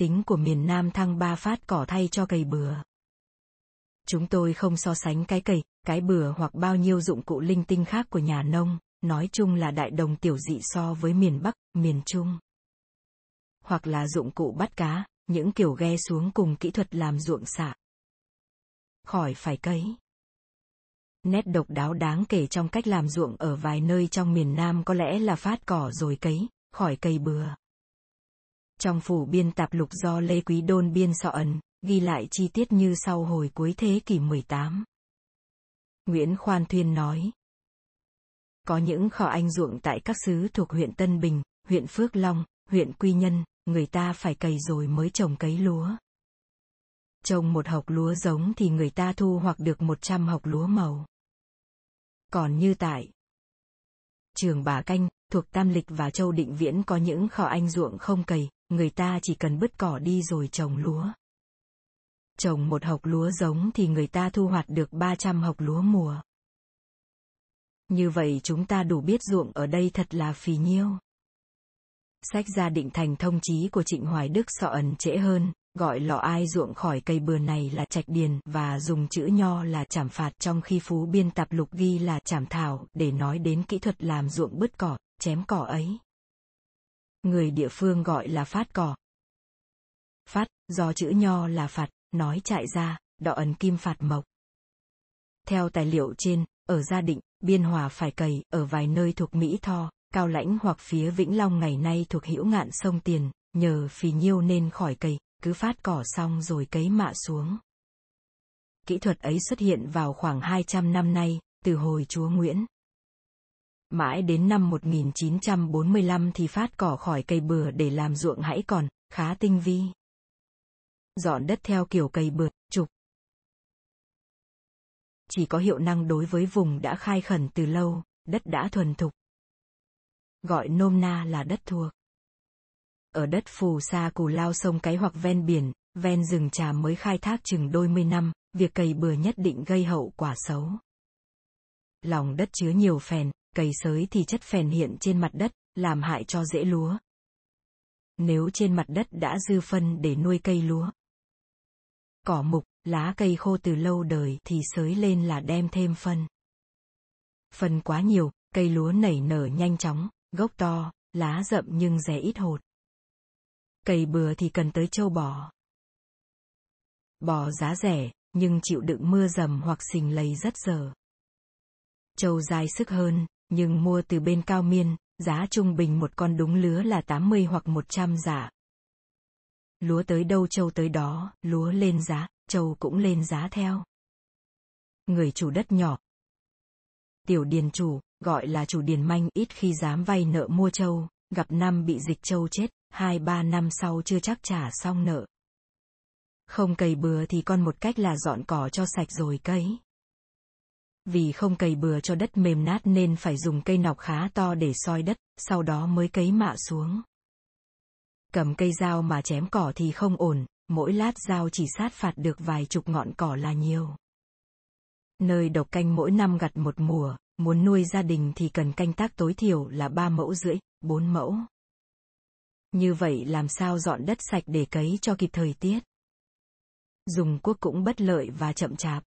tính của miền Nam thăng ba phát cỏ thay cho cày bừa. Chúng tôi không so sánh cái cày, cái bừa hoặc bao nhiêu dụng cụ linh tinh khác của nhà nông, nói chung là đại đồng tiểu dị so với miền Bắc, miền Trung. Hoặc là dụng cụ bắt cá, những kiểu ghe xuống cùng kỹ thuật làm ruộng xạ. Khỏi phải cấy. Nét độc đáo đáng kể trong cách làm ruộng ở vài nơi trong miền Nam có lẽ là phát cỏ rồi cấy, khỏi cây bừa. Trong phủ biên tạp lục do Lê Quý Đôn biên sọ ẩn, ghi lại chi tiết như sau hồi cuối thế kỷ 18. Nguyễn Khoan Thuyên nói. Có những kho anh ruộng tại các xứ thuộc huyện Tân Bình, huyện Phước Long, huyện Quy Nhân, người ta phải cày rồi mới trồng cấy lúa. Trồng một hộc lúa giống thì người ta thu hoặc được 100 hộc lúa màu. Còn như tại trường Bà Canh, thuộc Tam Lịch và Châu Định Viễn có những kho anh ruộng không cày, người ta chỉ cần bứt cỏ đi rồi trồng lúa. Trồng một hộc lúa giống thì người ta thu hoạch được 300 hộc lúa mùa. Như vậy chúng ta đủ biết ruộng ở đây thật là phì nhiêu. Sách gia định thành thông chí của Trịnh Hoài Đức sọ ẩn trễ hơn, gọi lọ ai ruộng khỏi cây bừa này là trạch điền và dùng chữ nho là chảm phạt trong khi phú biên tập lục ghi là chảm thảo để nói đến kỹ thuật làm ruộng bứt cỏ, chém cỏ ấy. Người địa phương gọi là phát cỏ. Phát, do chữ nho là phạt, nói chạy ra, đọ ấn kim phạt mộc. Theo tài liệu trên, ở gia định, biên hòa phải cày, ở vài nơi thuộc Mỹ Tho, Cao Lãnh hoặc phía Vĩnh Long ngày nay thuộc hữu ngạn sông Tiền, nhờ phì nhiêu nên khỏi cày, cứ phát cỏ xong rồi cấy mạ xuống. Kỹ thuật ấy xuất hiện vào khoảng 200 năm nay, từ hồi chúa Nguyễn. Mãi đến năm 1945 thì phát cỏ khỏi cây bừa để làm ruộng hãy còn, khá tinh vi. Dọn đất theo kiểu cây bừa, trục. Chỉ có hiệu năng đối với vùng đã khai khẩn từ lâu, đất đã thuần thục. Gọi nôm na là đất thuộc. Ở đất phù sa cù lao sông cái hoặc ven biển, ven rừng trà mới khai thác chừng đôi mươi năm, việc cày bừa nhất định gây hậu quả xấu. Lòng đất chứa nhiều phèn, cày sới thì chất phèn hiện trên mặt đất, làm hại cho rễ lúa. Nếu trên mặt đất đã dư phân để nuôi cây lúa. Cỏ mục, lá cây khô từ lâu đời thì sới lên là đem thêm phân. Phân quá nhiều, cây lúa nảy nở nhanh chóng, gốc to, lá rậm nhưng rẻ ít hột. Cày bừa thì cần tới châu bò. Bò giá rẻ, nhưng chịu đựng mưa dầm hoặc xình lầy rất dở. Châu dài sức hơn, nhưng mua từ bên cao miên, giá trung bình một con đúng lứa là 80 hoặc 100 giả. Dạ. Lúa tới đâu châu tới đó, lúa lên giá, châu cũng lên giá theo. Người chủ đất nhỏ. Tiểu điền chủ, gọi là chủ điền manh ít khi dám vay nợ mua châu, gặp năm bị dịch châu chết, hai ba năm sau chưa chắc trả xong nợ. Không cày bừa thì con một cách là dọn cỏ cho sạch rồi cấy. Vì không cày bừa cho đất mềm nát nên phải dùng cây nọc khá to để soi đất, sau đó mới cấy mạ xuống. Cầm cây dao mà chém cỏ thì không ổn, mỗi lát dao chỉ sát phạt được vài chục ngọn cỏ là nhiều. Nơi độc canh mỗi năm gặt một mùa, muốn nuôi gia đình thì cần canh tác tối thiểu là ba mẫu rưỡi, bốn mẫu. Như vậy làm sao dọn đất sạch để cấy cho kịp thời tiết? Dùng cuốc cũng bất lợi và chậm chạp.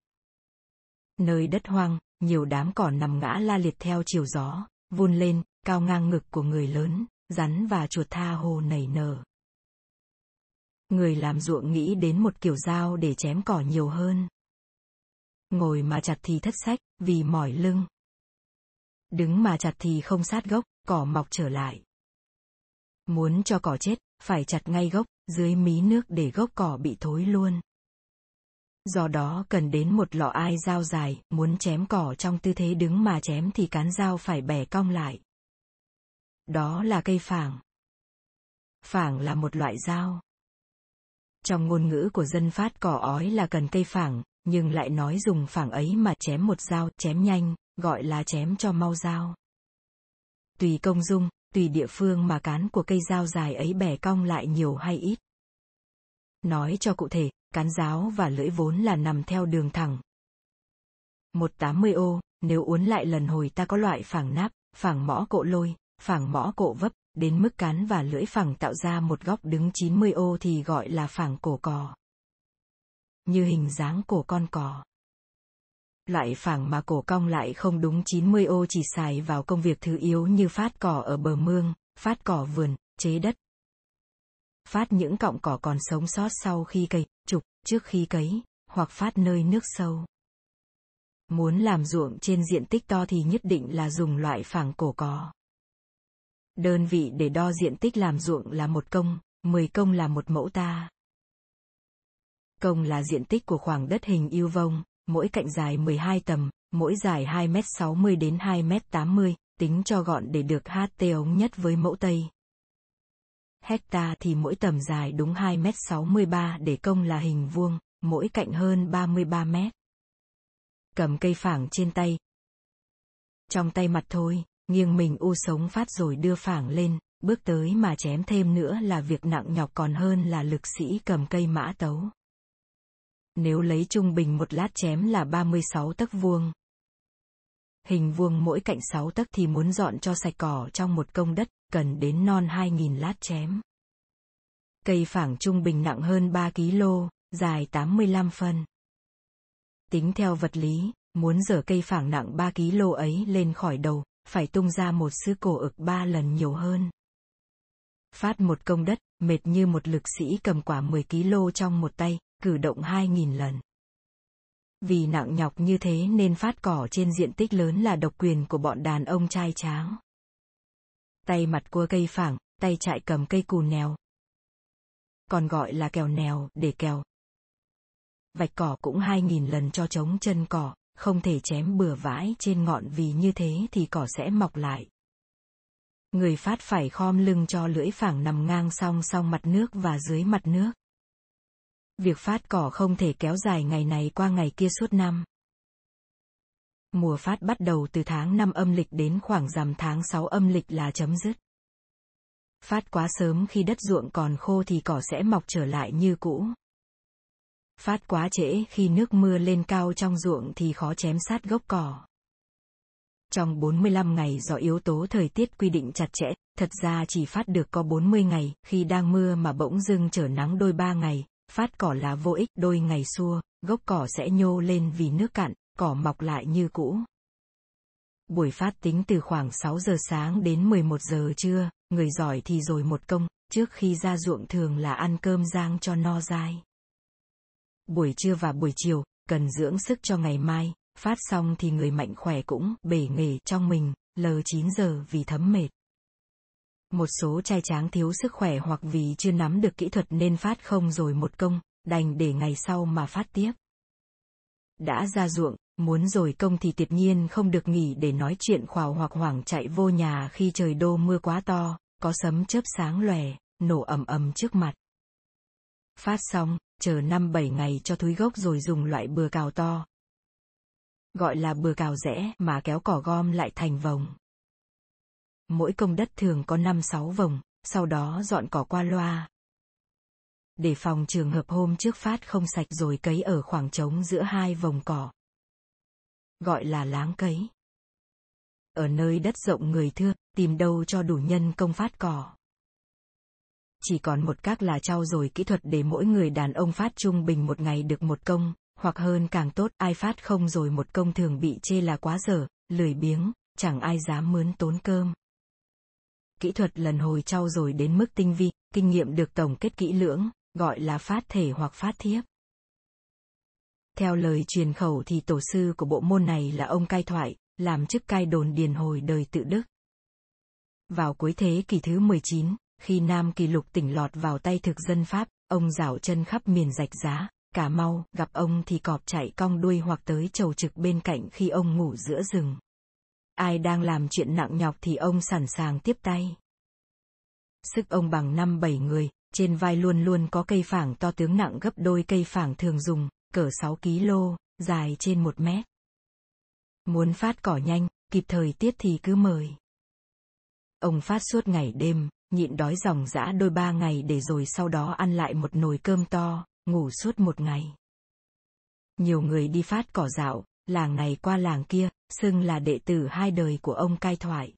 Nơi đất hoang, nhiều đám cỏ nằm ngã la liệt theo chiều gió, vun lên, cao ngang ngực của người lớn, rắn và chuột tha hồ nảy nở. Người làm ruộng nghĩ đến một kiểu dao để chém cỏ nhiều hơn. Ngồi mà chặt thì thất sách, vì mỏi lưng. Đứng mà chặt thì không sát gốc, cỏ mọc trở lại. Muốn cho cỏ chết, phải chặt ngay gốc, dưới mí nước để gốc cỏ bị thối luôn. Do đó cần đến một lọ ai dao dài, muốn chém cỏ trong tư thế đứng mà chém thì cán dao phải bẻ cong lại. Đó là cây phảng. Phảng là một loại dao. Trong ngôn ngữ của dân phát cỏ ói là cần cây phảng, nhưng lại nói dùng phảng ấy mà chém một dao, chém nhanh, gọi là chém cho mau dao. Tùy công dung, tùy địa phương mà cán của cây dao dài ấy bẻ cong lại nhiều hay ít. Nói cho cụ thể, cán giáo và lưỡi vốn là nằm theo đường thẳng. 180 ô, nếu uốn lại lần hồi ta có loại phẳng nắp, phẳng mõ cộ lôi, phẳng mõ cộ vấp, đến mức cán và lưỡi phẳng tạo ra một góc đứng 90 ô thì gọi là phẳng cổ cò. Như hình dáng cổ con cò. Loại phẳng mà cổ cong lại không đúng 90 ô chỉ xài vào công việc thứ yếu như phát cỏ ở bờ mương, phát cỏ vườn, chế đất. Phát những cọng cỏ còn sống sót sau khi cày, trục, trước khi cấy, hoặc phát nơi nước sâu. Muốn làm ruộng trên diện tích to thì nhất định là dùng loại phẳng cổ cỏ Đơn vị để đo diện tích làm ruộng là một công, 10 công là một mẫu ta. Công là diện tích của khoảng đất hình yêu vông, mỗi cạnh dài 12 tầm, mỗi dài 2m60 đến 2m80, tính cho gọn để được HT ống nhất với mẫu Tây. Hecta thì mỗi tầm dài đúng 2m63 để công là hình vuông, mỗi cạnh hơn 33 mét. Cầm cây phảng trên tay. Trong tay mặt thôi, nghiêng mình u sống phát rồi đưa phảng lên, bước tới mà chém thêm nữa là việc nặng nhọc còn hơn là lực sĩ cầm cây mã tấu. Nếu lấy trung bình một lát chém là 36 tấc vuông. Hình vuông mỗi cạnh 6 tấc thì muốn dọn cho sạch cỏ trong một công đất, cần đến non 2.000 lát chém. Cây phẳng trung bình nặng hơn 3 kg, dài 85 phân. Tính theo vật lý, muốn dở cây phẳng nặng 3 kg ấy lên khỏi đầu, phải tung ra một sư cổ ực 3 lần nhiều hơn. Phát một công đất, mệt như một lực sĩ cầm quả 10 kg trong một tay, cử động 2.000 lần. Vì nặng nhọc như thế nên phát cỏ trên diện tích lớn là độc quyền của bọn đàn ông trai tráng. Tay mặt cua cây phẳng, tay chạy cầm cây cù nèo. Còn gọi là kèo nèo, để kèo. Vạch cỏ cũng 2.000 lần cho chống chân cỏ, không thể chém bừa vãi trên ngọn vì như thế thì cỏ sẽ mọc lại. Người phát phải khom lưng cho lưỡi phẳng nằm ngang song song mặt nước và dưới mặt nước. Việc phát cỏ không thể kéo dài ngày này qua ngày kia suốt năm. Mùa phát bắt đầu từ tháng 5 âm lịch đến khoảng rằm tháng 6 âm lịch là chấm dứt. Phát quá sớm khi đất ruộng còn khô thì cỏ sẽ mọc trở lại như cũ. Phát quá trễ khi nước mưa lên cao trong ruộng thì khó chém sát gốc cỏ. Trong 45 ngày do yếu tố thời tiết quy định chặt chẽ, thật ra chỉ phát được có 40 ngày, khi đang mưa mà bỗng dưng trở nắng đôi ba ngày, phát cỏ là vô ích đôi ngày xua, gốc cỏ sẽ nhô lên vì nước cạn, cỏ mọc lại như cũ. Buổi phát tính từ khoảng 6 giờ sáng đến 11 giờ trưa, người giỏi thì rồi một công, trước khi ra ruộng thường là ăn cơm rang cho no dai. Buổi trưa và buổi chiều, cần dưỡng sức cho ngày mai, phát xong thì người mạnh khỏe cũng bể nghề trong mình, lờ 9 giờ vì thấm mệt. Một số trai tráng thiếu sức khỏe hoặc vì chưa nắm được kỹ thuật nên phát không rồi một công, đành để ngày sau mà phát tiếp. Đã ra ruộng, muốn rồi công thì tuyệt nhiên không được nghỉ để nói chuyện khảo hoặc hoảng chạy vô nhà khi trời đô mưa quá to, có sấm chớp sáng lòe, nổ ầm ầm trước mặt. Phát xong, chờ năm bảy ngày cho thúi gốc rồi dùng loại bừa cào to. Gọi là bừa cào rẽ mà kéo cỏ gom lại thành vòng mỗi công đất thường có 5-6 vòng, sau đó dọn cỏ qua loa. Để phòng trường hợp hôm trước phát không sạch rồi cấy ở khoảng trống giữa hai vòng cỏ. Gọi là láng cấy. Ở nơi đất rộng người thưa, tìm đâu cho đủ nhân công phát cỏ. Chỉ còn một cách là trao dồi kỹ thuật để mỗi người đàn ông phát trung bình một ngày được một công, hoặc hơn càng tốt ai phát không rồi một công thường bị chê là quá dở, lười biếng, chẳng ai dám mướn tốn cơm kỹ thuật lần hồi trau dồi đến mức tinh vi, kinh nghiệm được tổng kết kỹ lưỡng, gọi là phát thể hoặc phát thiếp. Theo lời truyền khẩu thì tổ sư của bộ môn này là ông cai thoại, làm chức cai đồn điền hồi đời tự đức. Vào cuối thế kỷ thứ 19, khi Nam Kỳ lục tỉnh lọt vào tay thực dân Pháp, ông rảo chân khắp miền rạch giá, cả mau, gặp ông thì cọp chạy cong đuôi hoặc tới chầu trực bên cạnh khi ông ngủ giữa rừng. Ai đang làm chuyện nặng nhọc thì ông sẵn sàng tiếp tay. Sức ông bằng năm bảy người, trên vai luôn luôn có cây phảng to tướng nặng gấp đôi cây phảng thường dùng, cỡ 6 kg, dài trên 1 mét. Muốn phát cỏ nhanh, kịp thời tiết thì cứ mời. Ông phát suốt ngày đêm, nhịn đói dòng dã đôi ba ngày để rồi sau đó ăn lại một nồi cơm to, ngủ suốt một ngày. Nhiều người đi phát cỏ dạo, làng này qua làng kia, xưng là đệ tử hai đời của ông cai thoại.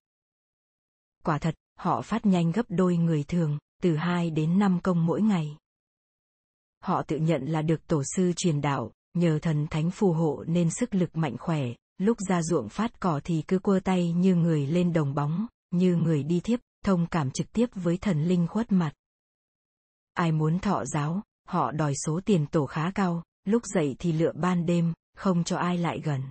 Quả thật, họ phát nhanh gấp đôi người thường, từ 2 đến 5 công mỗi ngày. Họ tự nhận là được tổ sư truyền đạo, nhờ thần thánh phù hộ nên sức lực mạnh khỏe, lúc ra ruộng phát cỏ thì cứ quơ tay như người lên đồng bóng, như người đi thiếp, thông cảm trực tiếp với thần linh khuất mặt. Ai muốn thọ giáo, họ đòi số tiền tổ khá cao, lúc dậy thì lựa ban đêm, không cho ai lại gần.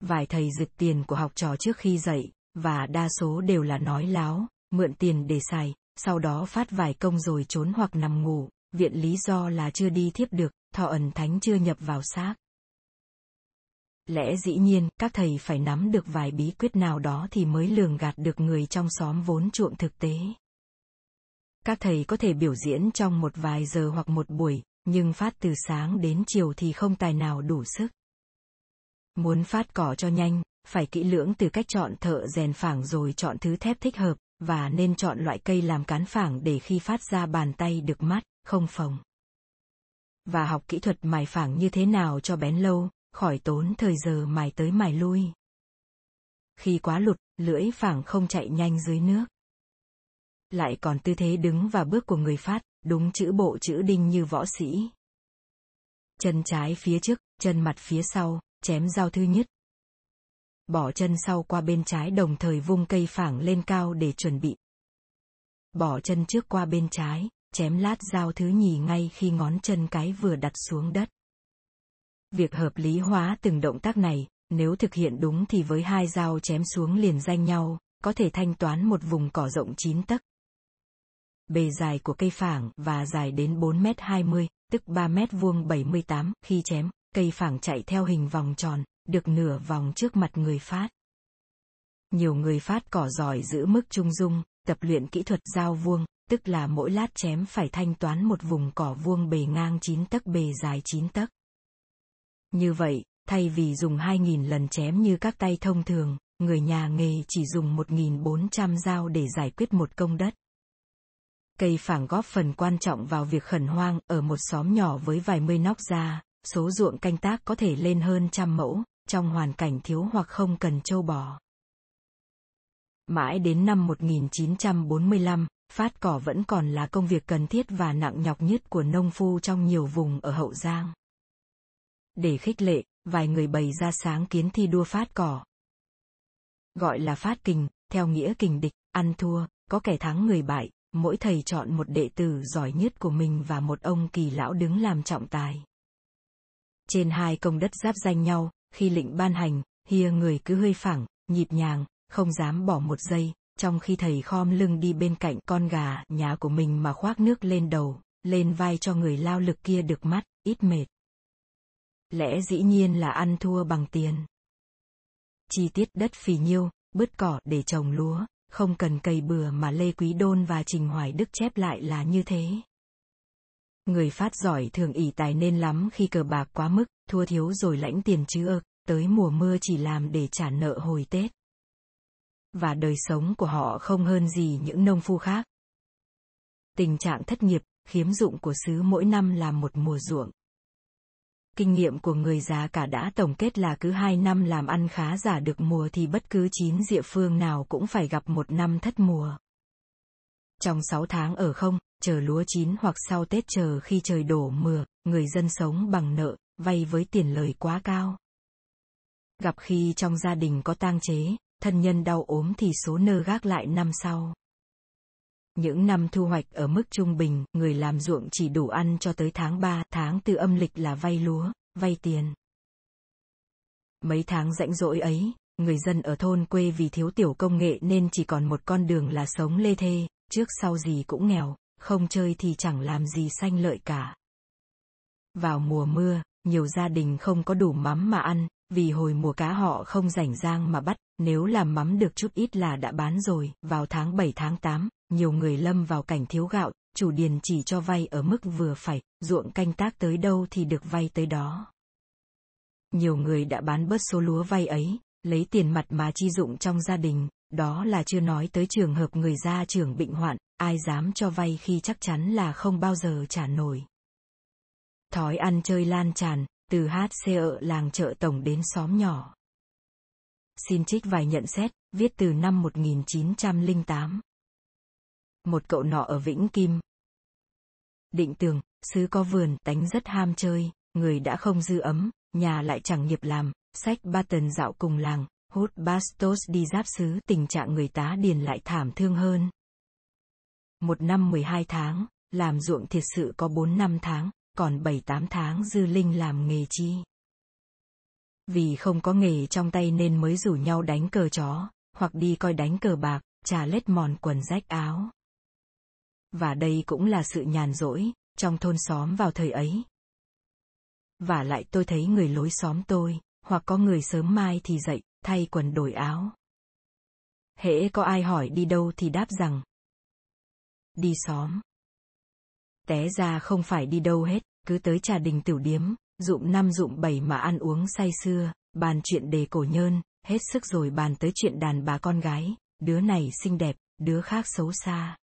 Vài thầy giật tiền của học trò trước khi dậy, và đa số đều là nói láo, mượn tiền để xài, sau đó phát vài công rồi trốn hoặc nằm ngủ, viện lý do là chưa đi thiếp được, thọ ẩn thánh chưa nhập vào xác. Lẽ dĩ nhiên, các thầy phải nắm được vài bí quyết nào đó thì mới lường gạt được người trong xóm vốn chuộng thực tế. Các thầy có thể biểu diễn trong một vài giờ hoặc một buổi, nhưng phát từ sáng đến chiều thì không tài nào đủ sức. Muốn phát cỏ cho nhanh, phải kỹ lưỡng từ cách chọn thợ rèn phẳng rồi chọn thứ thép thích hợp, và nên chọn loại cây làm cán phẳng để khi phát ra bàn tay được mắt, không phồng. Và học kỹ thuật mài phẳng như thế nào cho bén lâu, khỏi tốn thời giờ mài tới mài lui. Khi quá lụt, lưỡi phẳng không chạy nhanh dưới nước. Lại còn tư thế đứng và bước của người phát, đúng chữ bộ chữ đinh như võ sĩ. Chân trái phía trước, chân mặt phía sau, chém dao thứ nhất. Bỏ chân sau qua bên trái đồng thời vung cây phẳng lên cao để chuẩn bị. Bỏ chân trước qua bên trái, chém lát dao thứ nhì ngay khi ngón chân cái vừa đặt xuống đất. Việc hợp lý hóa từng động tác này, nếu thực hiện đúng thì với hai dao chém xuống liền danh nhau, có thể thanh toán một vùng cỏ rộng 9 tấc. Bề dài của cây phảng và dài đến 4 mét 20, tức 3 mét vuông 78, khi chém, cây phảng chạy theo hình vòng tròn, được nửa vòng trước mặt người phát. Nhiều người phát cỏ giỏi giữ mức trung dung, tập luyện kỹ thuật dao vuông, tức là mỗi lát chém phải thanh toán một vùng cỏ vuông bề ngang 9 tấc bề dài 9 tấc. Như vậy, thay vì dùng 2.000 lần chém như các tay thông thường, người nhà nghề chỉ dùng 1.400 dao để giải quyết một công đất. Cây phảng góp phần quan trọng vào việc khẩn hoang ở một xóm nhỏ với vài mươi nóc ra, số ruộng canh tác có thể lên hơn trăm mẫu, trong hoàn cảnh thiếu hoặc không cần châu bò. Mãi đến năm 1945, phát cỏ vẫn còn là công việc cần thiết và nặng nhọc nhất của nông phu trong nhiều vùng ở Hậu Giang. Để khích lệ, vài người bày ra sáng kiến thi đua phát cỏ. Gọi là phát kình, theo nghĩa kình địch, ăn thua, có kẻ thắng người bại, mỗi thầy chọn một đệ tử giỏi nhất của mình và một ông kỳ lão đứng làm trọng tài. Trên hai công đất giáp danh nhau, khi lệnh ban hành, hia người cứ hơi phẳng, nhịp nhàng, không dám bỏ một giây, trong khi thầy khom lưng đi bên cạnh con gà nhà của mình mà khoác nước lên đầu, lên vai cho người lao lực kia được mắt, ít mệt. Lẽ dĩ nhiên là ăn thua bằng tiền. Chi tiết đất phì nhiêu, bứt cỏ để trồng lúa, không cần cày bừa mà Lê Quý Đôn và Trình Hoài Đức chép lại là như thế. Người phát giỏi thường ỷ tài nên lắm khi cờ bạc quá mức, thua thiếu rồi lãnh tiền chứ ơ, tới mùa mưa chỉ làm để trả nợ hồi Tết. Và đời sống của họ không hơn gì những nông phu khác. Tình trạng thất nghiệp, khiếm dụng của xứ mỗi năm là một mùa ruộng. Kinh nghiệm của người già cả đã tổng kết là cứ hai năm làm ăn khá giả được mùa thì bất cứ chín địa phương nào cũng phải gặp một năm thất mùa. Trong sáu tháng ở không, chờ lúa chín hoặc sau Tết chờ khi trời đổ mưa, người dân sống bằng nợ, vay với tiền lời quá cao. Gặp khi trong gia đình có tang chế, thân nhân đau ốm thì số nơ gác lại năm sau. Những năm thu hoạch ở mức trung bình, người làm ruộng chỉ đủ ăn cho tới tháng 3, tháng tư âm lịch là vay lúa, vay tiền. Mấy tháng rãnh rỗi ấy, người dân ở thôn quê vì thiếu tiểu công nghệ nên chỉ còn một con đường là sống lê thê, trước sau gì cũng nghèo, không chơi thì chẳng làm gì sanh lợi cả. Vào mùa mưa, nhiều gia đình không có đủ mắm mà ăn, vì hồi mùa cá họ không rảnh rang mà bắt, nếu làm mắm được chút ít là đã bán rồi. Vào tháng 7 tháng 8, nhiều người lâm vào cảnh thiếu gạo, chủ điền chỉ cho vay ở mức vừa phải, ruộng canh tác tới đâu thì được vay tới đó. Nhiều người đã bán bớt số lúa vay ấy, lấy tiền mặt mà chi dụng trong gia đình, đó là chưa nói tới trường hợp người gia trưởng bệnh hoạn, ai dám cho vay khi chắc chắn là không bao giờ trả nổi. Thói ăn chơi lan tràn, từ HC ở làng chợ tổng đến xóm nhỏ. Xin trích vài nhận xét, viết từ năm 1908. Một cậu nọ ở Vĩnh Kim. Định tường, xứ có vườn, tánh rất ham chơi, người đã không dư ấm, nhà lại chẳng nghiệp làm, sách ba tần dạo cùng làng, hút bastos đi giáp xứ tình trạng người tá điền lại thảm thương hơn. Một năm 12 tháng, làm ruộng thiệt sự có 4 năm tháng, còn 7-8 tháng dư linh làm nghề chi. Vì không có nghề trong tay nên mới rủ nhau đánh cờ chó, hoặc đi coi đánh cờ bạc, trà lết mòn quần rách áo. Và đây cũng là sự nhàn rỗi, trong thôn xóm vào thời ấy. Và lại tôi thấy người lối xóm tôi, hoặc có người sớm mai thì dậy, thay quần đổi áo. Hễ có ai hỏi đi đâu thì đáp rằng. Đi xóm. Té ra không phải đi đâu hết, cứ tới trà đình tiểu điếm, dụng năm dụng bảy mà ăn uống say xưa, bàn chuyện đề cổ nhơn, hết sức rồi bàn tới chuyện đàn bà con gái, đứa này xinh đẹp, đứa khác xấu xa.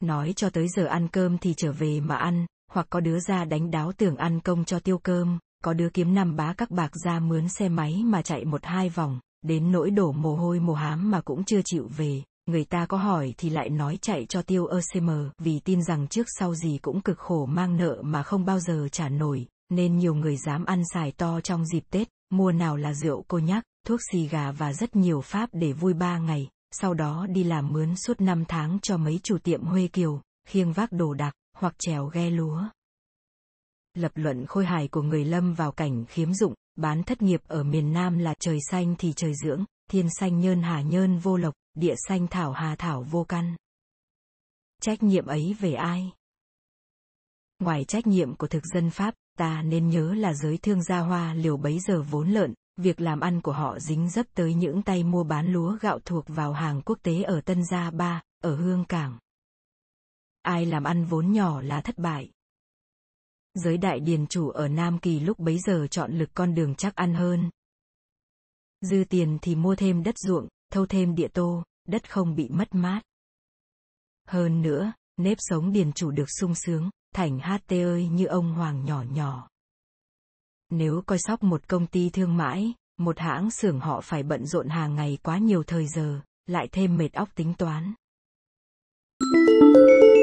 Nói cho tới giờ ăn cơm thì trở về mà ăn, hoặc có đứa ra đánh đáo tưởng ăn công cho tiêu cơm, có đứa kiếm năm bá các bạc ra mướn xe máy mà chạy một hai vòng, đến nỗi đổ mồ hôi mồ hám mà cũng chưa chịu về, người ta có hỏi thì lại nói chạy cho tiêu ơ vì tin rằng trước sau gì cũng cực khổ mang nợ mà không bao giờ trả nổi, nên nhiều người dám ăn xài to trong dịp Tết, mua nào là rượu cô nhắc, thuốc xì gà và rất nhiều pháp để vui ba ngày, sau đó đi làm mướn suốt năm tháng cho mấy chủ tiệm Huê Kiều, khiêng vác đồ đạc, hoặc trèo ghe lúa. Lập luận khôi hài của người lâm vào cảnh khiếm dụng, bán thất nghiệp ở miền Nam là trời xanh thì trời dưỡng, thiên xanh nhơn hà nhơn vô lộc, địa xanh thảo hà thảo vô căn. Trách nhiệm ấy về ai? Ngoài trách nhiệm của thực dân Pháp, ta nên nhớ là giới thương gia hoa liều bấy giờ vốn lợn, việc làm ăn của họ dính dấp tới những tay mua bán lúa gạo thuộc vào hàng quốc tế ở Tân Gia Ba, ở Hương Cảng. Ai làm ăn vốn nhỏ là thất bại. Giới đại điền chủ ở Nam Kỳ lúc bấy giờ chọn lực con đường chắc ăn hơn. Dư tiền thì mua thêm đất ruộng, thâu thêm địa tô, đất không bị mất mát. Hơn nữa, nếp sống điền chủ được sung sướng, thành HT ơi như ông Hoàng nhỏ nhỏ. Nếu coi sóc một công ty thương mãi, một hãng xưởng họ phải bận rộn hàng ngày quá nhiều thời giờ, lại thêm mệt óc tính toán. Thank you